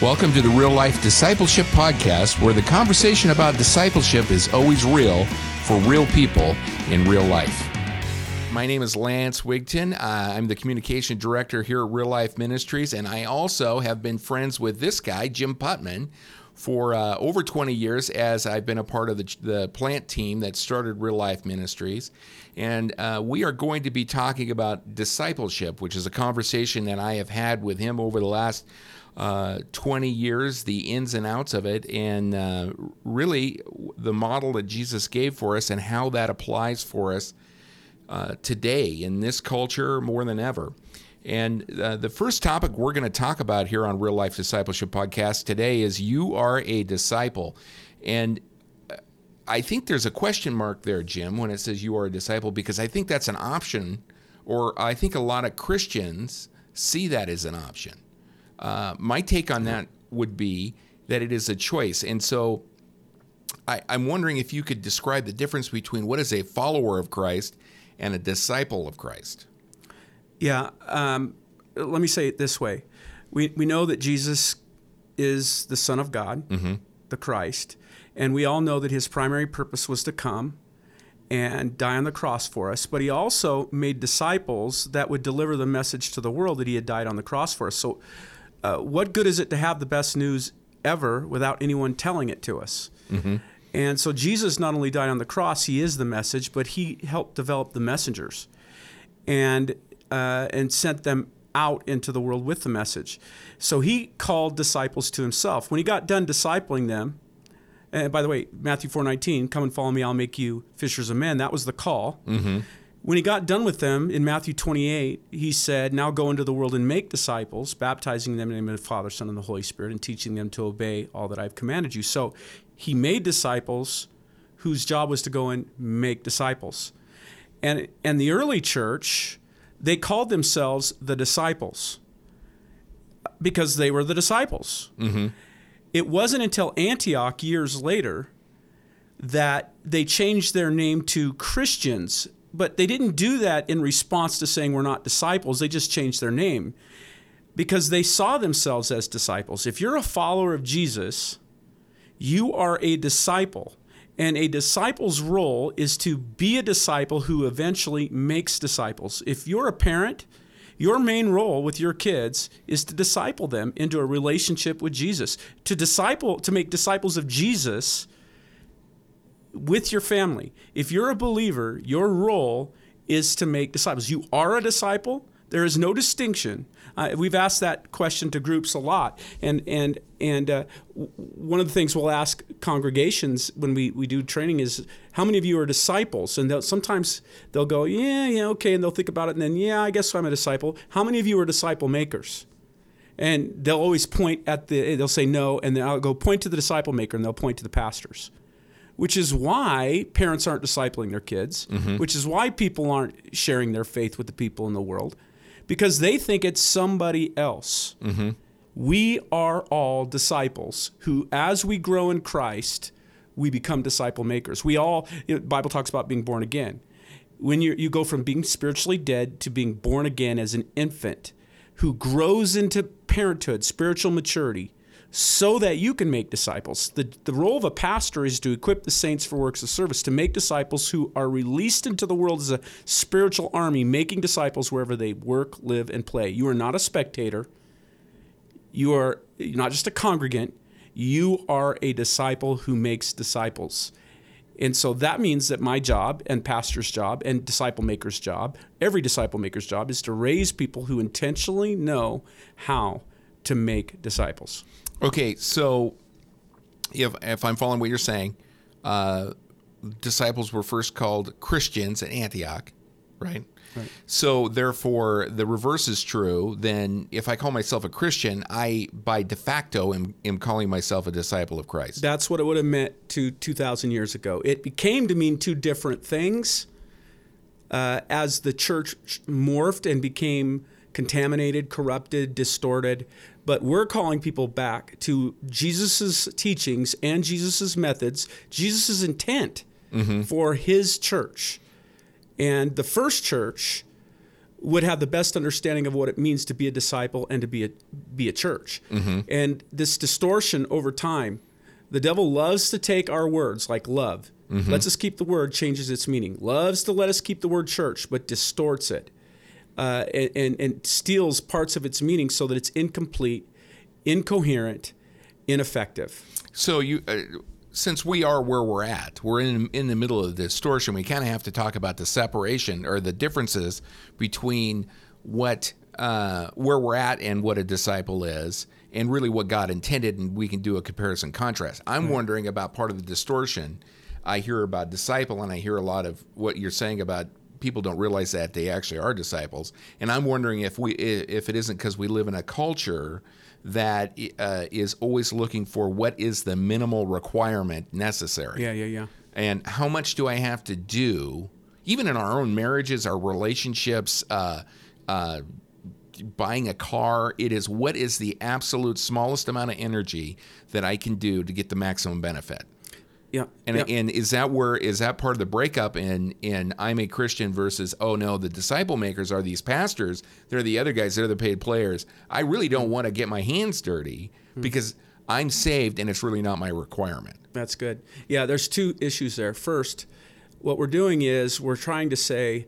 Welcome to the Real Life Discipleship Podcast, where the conversation about discipleship is always real for real people in real life. My name is Lance Wigton. Uh, I'm the communication director here at Real Life Ministries, and I also have been friends with this guy, Jim Putman, for uh, over 20 years as I've been a part of the, the plant team that started Real Life Ministries. And uh, we are going to be talking about discipleship, which is a conversation that I have had with him over the last uh, 20 years, the ins and outs of it, and uh, really the model that Jesus gave for us and how that applies for us uh, today in this culture more than ever. And uh, the first topic we're going to talk about here on Real Life Discipleship Podcast today is You Are a Disciple. And uh, I think there's a question mark there, Jim, when it says you are a disciple, because I think that's an option, or I think a lot of Christians see that as an option. Uh, my take on that would be that it is a choice. And so I, I'm wondering if you could describe the difference between what is a follower of Christ and a disciple of Christ. Yeah. Um, let me say it this way we, we know that Jesus is the Son of God, mm-hmm. the Christ, and we all know that his primary purpose was to come and die on the cross for us, but he also made disciples that would deliver the message to the world that he had died on the cross for us. So uh, what good is it to have the best news ever without anyone telling it to us? Mm-hmm. And so Jesus not only died on the cross, he is the message, but he helped develop the messengers and, uh, and sent them out into the world with the message. So he called disciples to himself. When he got done discipling them, and by the way, Matthew 4:19, come and follow me, I'll make you fishers of men. That was the call. Mm-hmm. When he got done with them in Matthew 28, he said, Now go into the world and make disciples, baptizing them in the name of the Father, Son, and the Holy Spirit, and teaching them to obey all that I've commanded you. So he made disciples whose job was to go and make disciples. And, and the early church, they called themselves the disciples because they were the disciples. Mm-hmm. It wasn't until Antioch years later that they changed their name to Christians but they didn't do that in response to saying we're not disciples. They just changed their name because they saw themselves as disciples. If you're a follower of Jesus, you are a disciple. And a disciple's role is to be a disciple who eventually makes disciples. If you're a parent, your main role with your kids is to disciple them into a relationship with Jesus. To disciple to make disciples of Jesus with your family. If you're a believer, your role is to make disciples. You are a disciple. There is no distinction. Uh, we've asked that question to groups a lot, and and and uh, one of the things we'll ask congregations when we, we do training is how many of you are disciples? And they'll, sometimes they'll go, yeah, yeah, okay, and they'll think about it, and then yeah, I guess I'm a disciple. How many of you are disciple makers? And they'll always point at the, they'll say no, and then I'll go point to the disciple maker, and they'll point to the pastors which is why parents aren't discipling their kids, mm-hmm. which is why people aren't sharing their faith with the people in the world, because they think it's somebody else. Mm-hmm. We are all disciples who, as we grow in Christ, we become disciple makers. We all, the Bible talks about being born again. When you you go from being spiritually dead to being born again as an infant who grows into parenthood, spiritual maturity, so that you can make disciples. The, the role of a pastor is to equip the saints for works of service, to make disciples who are released into the world as a spiritual army, making disciples wherever they work, live, and play. You are not a spectator. You are not just a congregant. You are a disciple who makes disciples. And so that means that my job and pastor's job and disciple maker's job, every disciple maker's job, is to raise people who intentionally know how to make disciples. Okay, so if if I'm following what you're saying, uh, disciples were first called Christians at Antioch, right? Right. So therefore, the reverse is true. Then, if I call myself a Christian, I by de facto am, am calling myself a disciple of Christ. That's what it would have meant to 2,000 years ago. It became to mean two different things uh, as the church morphed and became contaminated, corrupted, distorted. But we're calling people back to Jesus' teachings and Jesus' methods, Jesus' intent mm-hmm. for his church. And the first church would have the best understanding of what it means to be a disciple and to be a be a church. And this distortion over time, the devil loves to take our words like love, lets us keep the word, changes its meaning. Loves to let us keep the word church, but distorts it uh, and, and steals parts of its meaning so that it's incomplete, incoherent, ineffective. So you, uh, since we are where we're at, we're in in the middle of the distortion. We kind of have to talk about the separation or the differences between what uh, where we're at and what a disciple is, and really what God intended. And we can do a comparison contrast. I'm wondering about part of the distortion. I hear about disciple, and I hear a lot of what you're saying about people don't realize that they actually are disciples. And I'm wondering if we if it isn't because we live in a culture that uh, is always looking for what is the minimal requirement necessary. Yeah, yeah, yeah. And how much do I have to do, even in our own marriages, our relationships, uh, uh, buying a car? It is what is the absolute smallest amount of energy that I can do to get the maximum benefit. Yeah. And, yeah. and is that where is that part of the breakup in in I'm a Christian versus oh no the disciple makers are these pastors they're the other guys they're the paid players I really don't want to get my hands dirty because I'm saved and it's really not my requirement That's good. Yeah, there's two issues there. First, what we're doing is we're trying to say,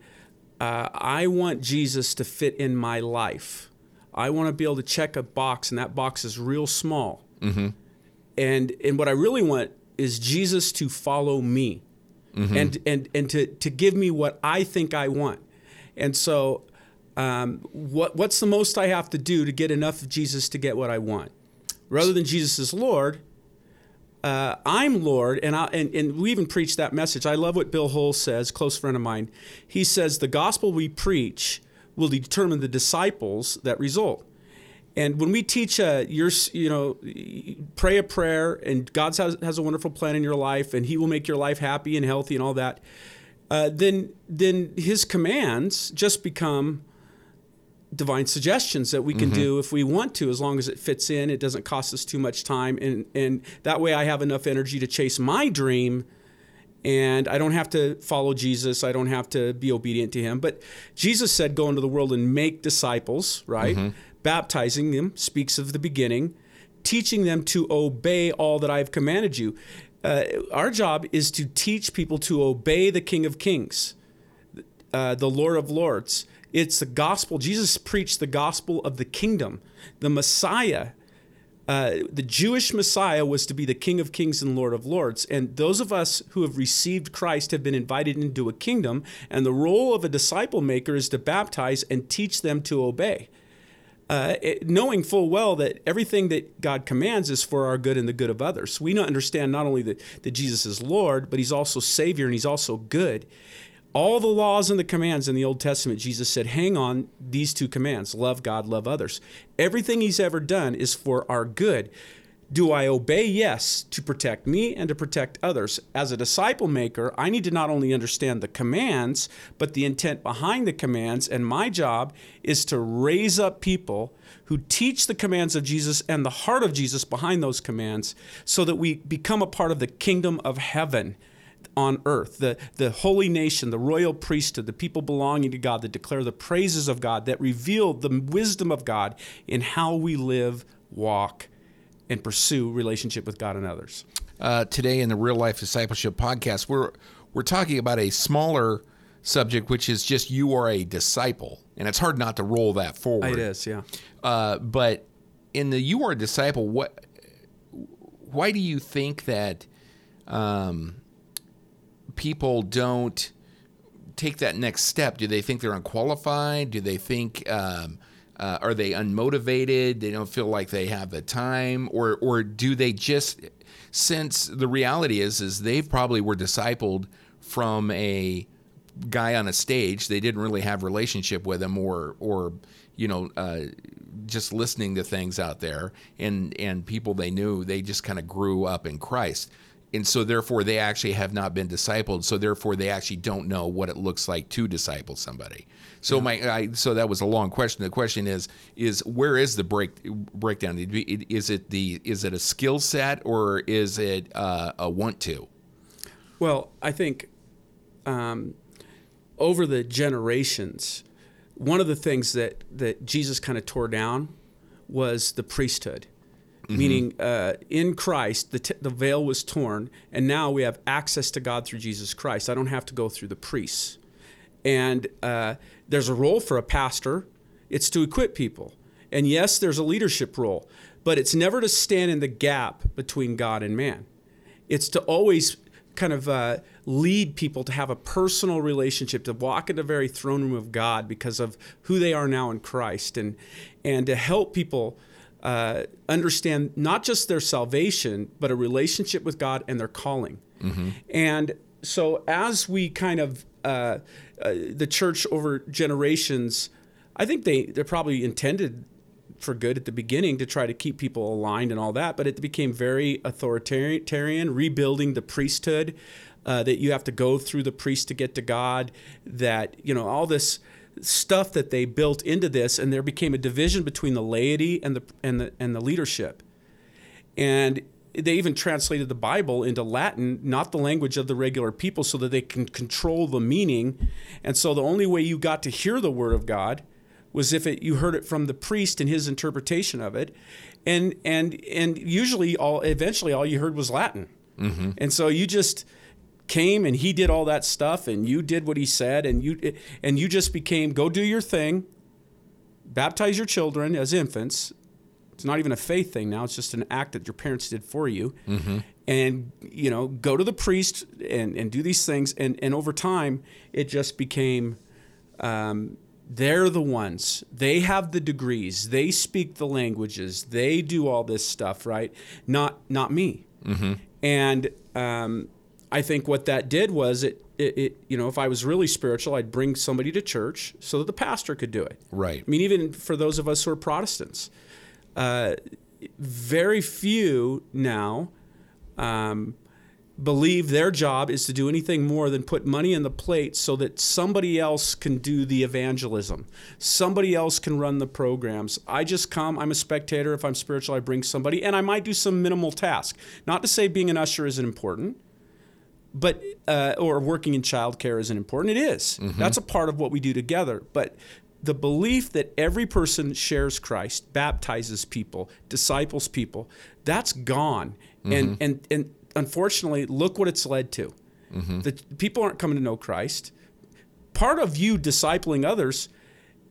uh, I want Jesus to fit in my life. I want to be able to check a box, and that box is real small. Mm-hmm. And and what I really want is Jesus to follow me, and and and to to give me what I think I want. And so, um, what what's the most I have to do to get enough of Jesus to get what I want? Rather than Jesus is Lord, uh, I'm Lord, and, I, and and we even preach that message. I love what Bill Hull says, close friend of mine. He says the gospel we preach will determine the disciples that result. And when we teach, uh, your, you know, pray a prayer, and God has, has a wonderful plan in your life, and He will make your life happy and healthy and all that. Uh, then then His commands just become divine suggestions that we can do if we want to, as long as it fits in. It doesn't cost us too much time, and and that way I have enough energy to chase my dream, and I don't have to follow Jesus. I don't have to be obedient to Him. But Jesus said, "Go into the world and make disciples." Right, baptizing them speaks of the beginning, teaching them to obey all that I have commanded you. Uh, our job is to teach people to obey the King of Kings uh, the Lord of Lords. It's the gospel. Jesus preached the gospel of the kingdom. The Messiah, uh, the Jewish Messiah, was to be the King of Kings and Lord of Lords. And those of us who have received Christ have been invited into a kingdom. And the role of a disciple maker is to baptize and teach them to obey. Uh, it- knowing full well that everything that God commands is for our good and the good of others. We understand not only that, that Jesus is Lord, but He's also Savior and He's also good. All the laws and the commands in the Old Testament, Jesus said, hang on these two commands love God, love others. Everything He's ever done is for our good. Do I obey? Yes, to protect me and to protect others. As a disciple maker, I need to not only understand the commands, but the intent behind the commands. And my job is to raise up people who teach the commands of Jesus and the heart of Jesus behind those commands so that we become a part of the kingdom of heaven on earth, the, the holy nation, the royal priesthood, the people belonging to God that declare the praises of God, that reveal the wisdom of God in how we live, walk, and pursue relationship with God and others. uh, today in the real life discipleship podcast we're we're talking about a smaller subject which is just you are a disciple and it's hard not to roll that forward It is, yeah. Uh, but in the you are a disciple, what? Why do you think that um, people don't take that next step? Do they think they're unqualified? Do they think um, uh, are they unmotivated? They don't feel like they have the time, or or do they just since the reality is is they've probably were discipled from a guy on a stage they didn't really have relationship with him or or you know uh, just listening to things out there. And and people they knew they just kind of grew up in Christ and so therefore they actually have not been discipled. So therefore they actually don't know what it looks like to disciple somebody. So my I, so that was a long question. The question is is where is the break breakdown? Is it the is it a skill set or is it uh, a want to? Well, I think um, over the generations, one of the things that that Jesus kind of tore down was the priesthood. Meaning, uh, in Christ, the, t- the veil was torn, and now we have access to God through Jesus Christ. I don't have to go through the priests. And uh, there's a role for a pastor, it's to equip people. And yes, there's a leadership role, but it's never to stand in the gap between God and man. It's to always kind of uh, lead people to have a personal relationship, to walk in the very throne room of God because of who they are now in Christ, and and to help people uh, understand not just their salvation, but a relationship with God and their calling. And so, as we kind of uh, uh, the church over generations, I think they they're probably intended for good at the beginning to try to keep people aligned and all that, but it became very authoritarian, rebuilding the priesthood. Uh, that you have to go through the priest to get to God. That you know all this stuff that they built into this, and there became a division between the laity and the and the and the leadership. And they even translated the Bible into Latin, not the language of the regular people, so that they can control the meaning. And so the only way you got to hear the word of God was if it, you heard it from the priest and his interpretation of it. And and and usually all eventually all you heard was Latin. Mm-hmm. And so you just came and he did all that stuff and you did what he said and you and you just became go do your thing baptize your children as infants. It's not even a faith thing now it's just an act that your parents did for you. And you know go to the priest and, and do these things. And, and over time it just became um, they're the ones. They have the degrees. They speak the languages. They do all this stuff right? Not not me. And um, I think what that did was it, it, it, you know, if I was really spiritual, I'd bring somebody to church so that the pastor could do it. Right. I mean, even for those of us who are Protestants, uh, very few now um, believe their job is to do anything more than put money in the plate so that somebody else can do the evangelism. Somebody else can run the programs. I just come, I'm a spectator. If I'm spiritual, I bring somebody, and I might do some minimal task. Not to say being an usher isn't important but uh, or working in childcare isn't important. It is. That's a part of what we do together. But the belief that every person shares Christ, baptizes people, disciples people, that's gone. And and and unfortunately, look what it's led to. The people aren't coming to know Christ. Part of you discipling others.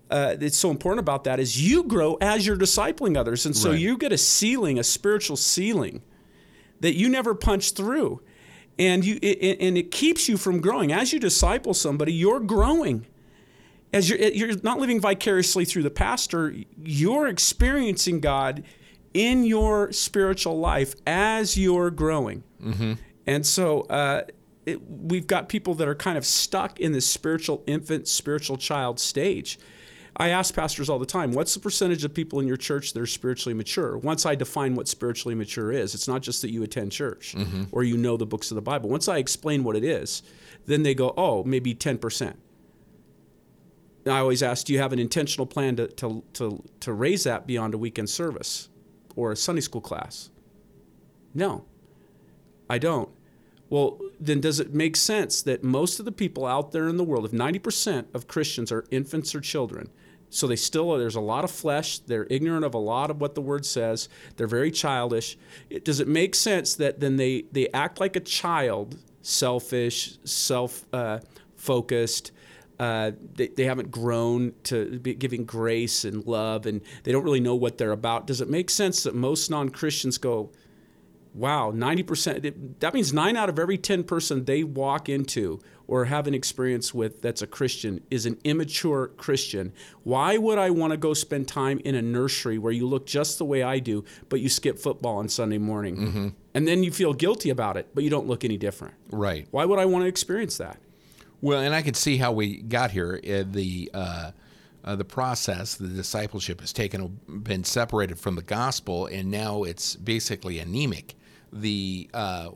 Uh, it's so important about that is you grow as you're discipling others, and so Right. you get a ceiling, a spiritual ceiling that you never punch through and you it, and it keeps you from growing. As you disciple somebody you're growing. As you're you're not living vicariously through the pastor you're experiencing god in your spiritual life as you're growing. And so uh, it, we've got people that are kind of stuck in this spiritual infant spiritual child stage I ask pastors all the time, what's the percentage of people in your church that are spiritually mature? Once I define what spiritually mature is, it's not just that you attend church mm-hmm. or you know the books of the Bible. Once I explain what it is, then they go, oh, maybe 10%. I always ask, do you have an intentional plan to, to, to, to raise that beyond a weekend service or a Sunday school class? No, I don't. Well, then does it make sense that most of the people out there in the world, if 90% of Christians are infants or children, so they still there's a lot of flesh, they're ignorant of a lot of what the word says, they're very childish. It, does it make sense that then they they act like a child, selfish, self uh, focused? Uh, they, they haven't grown to be giving grace and love, and they don't really know what they're about. Does it make sense that most non Christians go, wow, 90%, that means nine out of every 10 person they walk into or have an experience with that's a Christian is an immature Christian. Why would I want to go spend time in a nursery where you look just the way I do, but you skip football on Sunday morning? And then you feel guilty about it, but you don't look any different. Right. Why would I want to experience that? Well, and I can see how we got here. Uh, the uh, uh, the process, the discipleship has taken been separated from the gospel, and now it's basically anemic. The uh,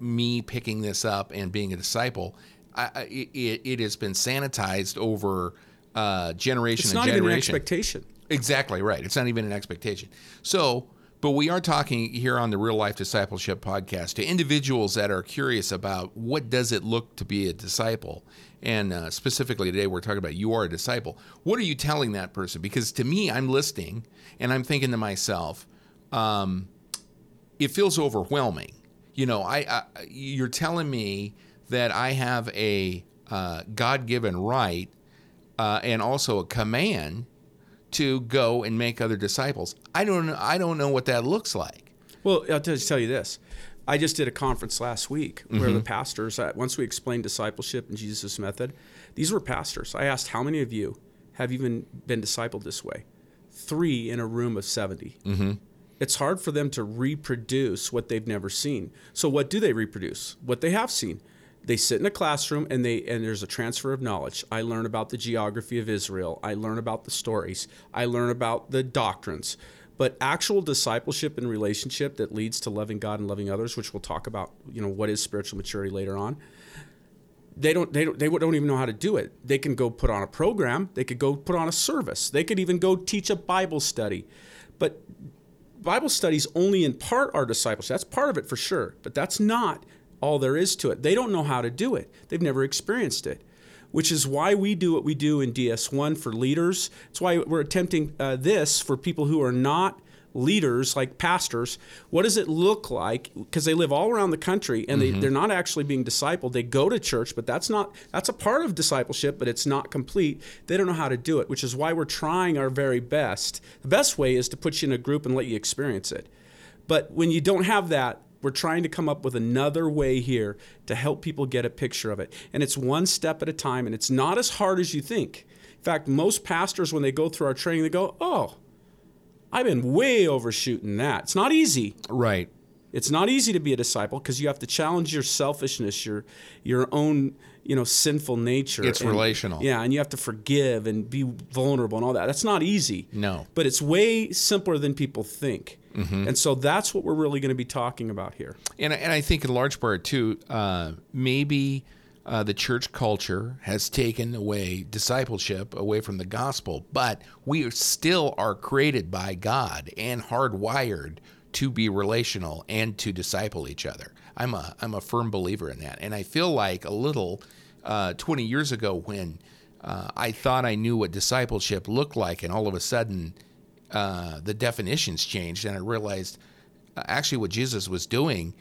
me picking this up and being a disciple, I, I, it, it has been sanitized over uh, generation It's not even generation. an expectation. Exactly right. It's not even an expectation. So But we are talking here on the Real Life Discipleship podcast to individuals that are curious about what does it look to be a disciple. And uh, specifically today, we're talking about you are a disciple. What are you telling that person? Because to me, I'm listening and I'm thinking to myself, um, it feels overwhelming. You know, I, I you're telling me that I have a uh, God-given right uh, and also a command to go and make other disciples. I don't know, I don't know what that looks like. Well, I'll just tell you this. I just did a conference last week where Mm-hmm. the pastors, uh, once we explained discipleship and Jesus' method, these were pastors. I asked, how many of you have even been discipled this way? Three in a room of 70. Mm-hmm. It's hard for them to reproduce what they've never seen. So, what do they reproduce? What they have seen. They sit in a classroom and they and there's a transfer of knowledge. I learn about the geography of Israel. I learn about the stories. I learn about the doctrines. But actual discipleship and relationship that leads to loving God and loving others, which we'll talk about, you know, what is spiritual maturity later on. They don't, they don't, they don't even know how to do it. They can go put on a program. They could go put on a service. They could even go teach a Bible study. But Bible studies only in part are discipleship. That's part of it for sure, but that's not all there is to it. They don't know how to do it. They've never experienced it, which is why we do what we do in DS1 for leaders. It's why we're attempting uh, this for people who are not leaders like pastors. What does it look like? Because they live all around the country and they, they're not actually being discipled. They go to church, but that's not that's a part of discipleship, but it's not complete. They don't know how to do it, which is why we're trying our very best. The best way is to put you in a group and let you experience it. But when you don't have that, we're trying to come up with another way here to help people get a picture of it. And it's one step at a time, and it's not as hard as you think. In fact, most pastors, when they go through our training, they go, Oh, I've been way overshooting that. It's not easy. Right. It's not easy to be a disciple because you have to challenge your selfishness, your your own you know sinful nature. It's and- relational. Yeah, and you have to forgive and be vulnerable and all that. That's not easy. No. but it's way simpler than people think. Mm-hmm. And so that's what we're really going to be talking about here. And, and I think in large part too, uh, maybe uh, the church culture has taken away discipleship away from the gospel, but we are still are created by God and hardwired to be relational and to disciple each other. I'm a I'm a firm believer in that, and I feel like a little uh, 20 years ago when uh, I thought I knew what discipleship looked like, and all of a sudden uh, the definitions changed, and I realized uh, actually what Jesus was doing,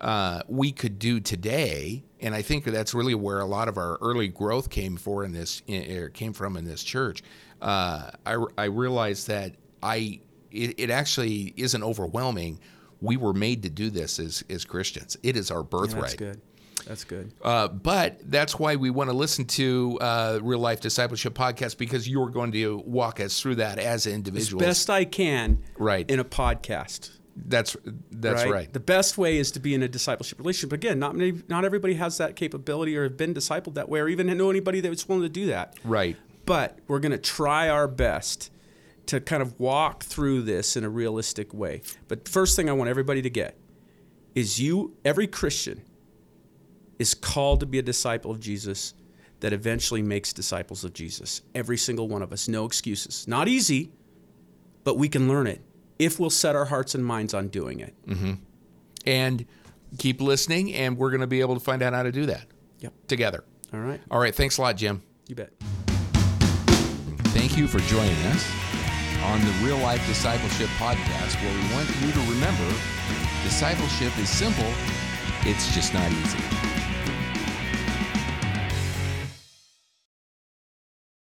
uh, we could do today, and I think that's really where a lot of our early growth came for in this er, came from in this church. Uh, I I realized that I it, it actually isn't overwhelming. We were made to do this as as Christians. It is our birthright. That's good. That's good. Uh, but that's why we want to listen to uh, Real Life Discipleship Podcast because you're going to walk us through that as As individuals. best I can Right. in a podcast. That's that's right. The best way is to be in a discipleship relationship. Again, not many, not everybody has that capability or have been discipled that way, or even know anybody that's willing to do that. Right. But we're going to try our best to kind of walk through this in a realistic way. But first thing I want everybody to get is you, every Christian, is called to be a disciple of Jesus that eventually makes disciples of Jesus. Every single one of us, no excuses. Not easy, but we can learn it if we'll set our hearts and minds on doing it. Mm-hmm. And keep listening, and we're going to be able to find out how to do that Yep. together. All right. All right. Thanks a lot, Jim. You bet. Thank you for joining us on the Real Life Discipleship Podcast, where we want you to remember discipleship is simple, it's just not easy.